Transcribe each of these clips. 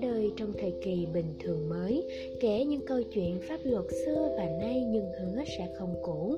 ra đời trong thời kỳ bình thường mới, kể những câu chuyện pháp luật xưa và nay nhưng hứa sẽ không cũ.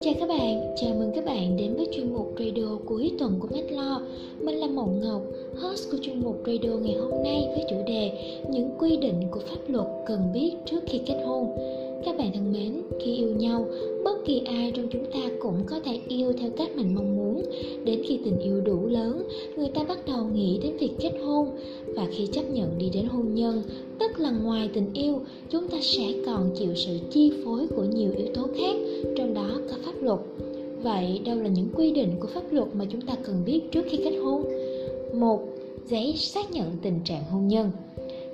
Chào các bạn, chào mừng các bạn đến với chuyên mục radio cuối tuần của Medlo. Mình là Mộng Ngọc, host của chuyên mục radio ngày hôm nay với chủ đề Những quy định của pháp luật cần biết trước khi kết hôn. Các bạn thân mến, khi yêu nhau, bất kỳ ai trong chúng ta cũng có thể yêu theo cách mình mong muốn. Đến khi tình yêu đủ lớn, người ta bắt đầu nghĩ đến việc kết hôn và khi chấp nhận đi đến hôn nhân, tức là ngoài tình yêu, chúng ta sẽ còn chịu sự chi phối của nhiều yếu tố khác, trong đó có pháp luật. Vậy đâu là những quy định của pháp luật mà chúng ta cần biết trước khi kết hôn? Một, giấy xác nhận tình trạng hôn nhân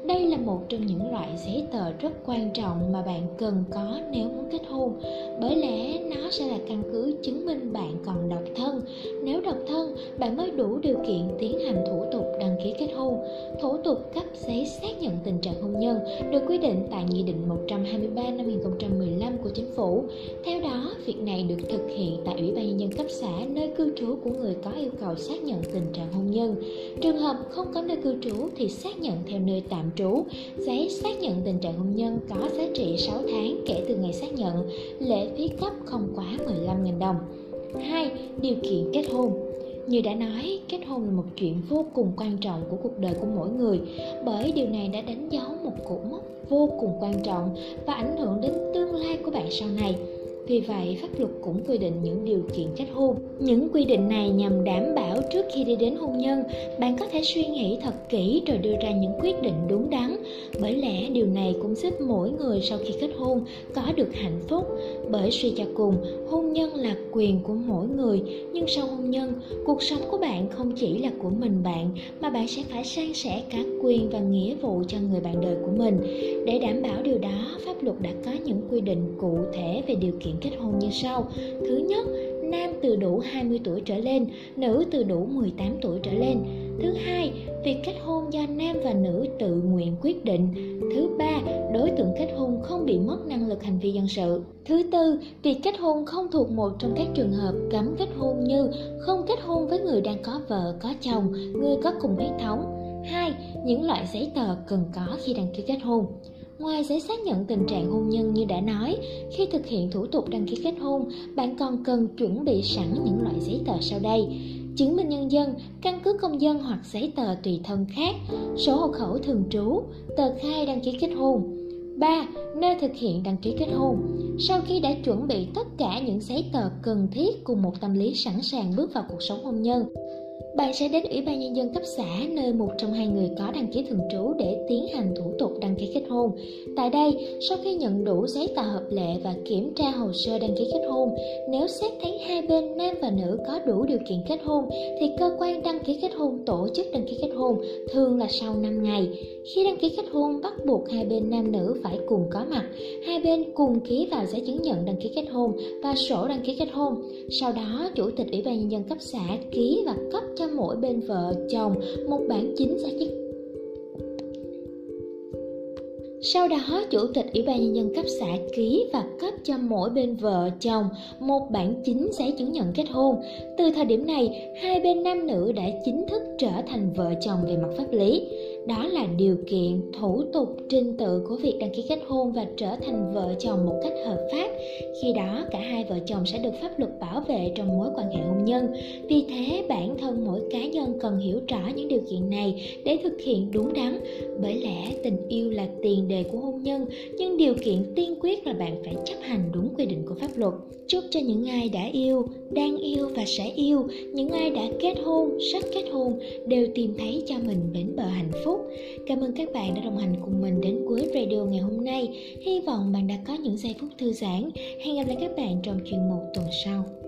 đây là một trong những loại giấy tờ rất quan trọng mà bạn cần có nếu muốn kết hôn. Bởi lẽ nó sẽ là căn cứ chứng minh bạn còn độc thân. Nếu độc thân, bạn mới đủ điều kiện tiến hành thủ tục đăng ký kết hôn thủ tục cấp giấy xác nhận tình trạng hôn nhân được quy định tại Nghị định 123 năm 2015 của Chính phủ. Theo đó, việc này được thực hiện tại Ủy ban Nhân dân cấp xã, nơi cư trú của người có yêu cầu xác nhận tình trạng hôn nhân. Trường hợp không có nơi cư trú thì xác nhận theo nơi tạm trú. Giấy xác nhận tình trạng hôn nhân có giá trị 6 tháng kể từ ngày xác nhận. Lệ phí cấp không quá 15.000 đồng. 2. Điều kiện kết hôn như đã nói, kết hôn là một chuyện vô cùng quan trọng của cuộc đời của mỗi người bởi điều này đã đánh dấu một cột mốc vô cùng quan trọng và ảnh hưởng đến tương lai của bạn sau này vì vậy, pháp luật cũng quy định những điều kiện kết hôn. Những quy định này nhằm đảm bảo trước khi đi đến hôn nhân, bạn có thể suy nghĩ thật kỹ rồi đưa ra những quyết định đúng đắn. Bởi lẽ điều này cũng giúp mỗi người sau khi kết hôn có được hạnh phúc. Bởi suy cho cùng, hôn nhân là quyền của mỗi người, nhưng sau hôn nhân, cuộc sống của bạn không chỉ là của mình bạn mà bạn sẽ phải san sẻ cả quyền và nghĩa vụ cho người bạn đời của mình. Để đảm bảo điều đó, pháp luật đã có những quy định cụ thể về điều kiện kết hôn như sau. Thứ nhất, nam từ đủ 20 tuổi trở lên, nữ từ đủ 18 tuổi trở lên. Thứ hai, việc kết hôn do nam và nữ tự nguyện quyết định. Thứ đối tượng kết hôn không bị mất năng lực hành vi dân sự. Thứ tư, việc kết hôn không thuộc một trong các trường hợp cấm kết hôn như không kết hôn với người đang có vợ, có chồng, người có cùng huyết thống. Hai, những loại giấy tờ cần có khi đăng ký kết hôn. Ngoài giấy xác nhận tình trạng hôn nhân như đã nói, khi thực hiện thủ tục đăng ký kết hôn, bạn còn cần chuẩn bị sẵn những loại giấy tờ sau đây. Chứng minh nhân dân, căn cứ công dân hoặc giấy tờ tùy thân khác, sổ hộ khẩu thường trú, tờ khai đăng ký kết hôn. 3. Nơi thực hiện đăng ký kết hôn Sau khi đã chuẩn bị tất cả những giấy tờ cần thiết cùng một tâm lý sẵn sàng bước vào cuộc sống hôn nhân, bạn sẽ đến Ủy ban Nhân dân cấp xã nơi một trong hai người có đăng ký thường trú để tiến hành thủ tục đăng ký kết hôn. Tại đây, sau khi nhận đủ giấy tờ hợp lệ và kiểm tra hồ sơ đăng ký kết hôn, nếu xét thấy hai bên nữ có đủ điều kiện kết hôn, thì cơ quan đăng ký kết hôn tổ chức đăng ký kết hôn thường là sau 5 ngày. Khi đăng ký kết hôn bắt buộc hai bên nam nữ phải cùng có mặt, hai bên cùng ký vào giấy chứng nhận đăng ký kết hôn và sổ đăng ký kết hôn. Sau đó, Chủ tịch Ủy ban Nhân dân cấp xã ký và cấp cho mỗi bên vợ chồng một bản chính giấy chứng Sau đó, Chủ tịch Ủy ban Nhân dân cấp xã ký và cấp cho mỗi bên vợ chồng một bản chính giấy chứng nhận kết hôn. Từ thời điểm này, hai bên nam nữ đã chính thức trở thành vợ chồng về mặt pháp lý. Đó là điều kiện thủ tục trình tự của việc đăng ký kết hôn và trở thành vợ chồng một cách hợp pháp. Khi đó cả hai vợ chồng sẽ được pháp luật bảo vệ trong mối quan hệ hôn nhân. Vì thế bản thân mỗi cá nhân cần hiểu rõ những điều kiện này để thực hiện đúng đắn. Bởi lẽ tình yêu là tiền đề của hôn nhân nhưng điều kiện tiên quyết là bạn phải chấp hành đúng quy định của pháp luật chúc cho những ai đã yêu, đang yêu và sẽ yêu, những ai đã kết hôn, sắp kết hôn, đều tìm thấy cho mình bến bờ hạnh phúc. Cảm ơn các bạn đã đồng hành cùng mình đến cuối radio ngày hôm nay. Hy vọng bạn đã có những giây phút thư giãn. Hẹn gặp lại các bạn trong chuyên mục tuần sau.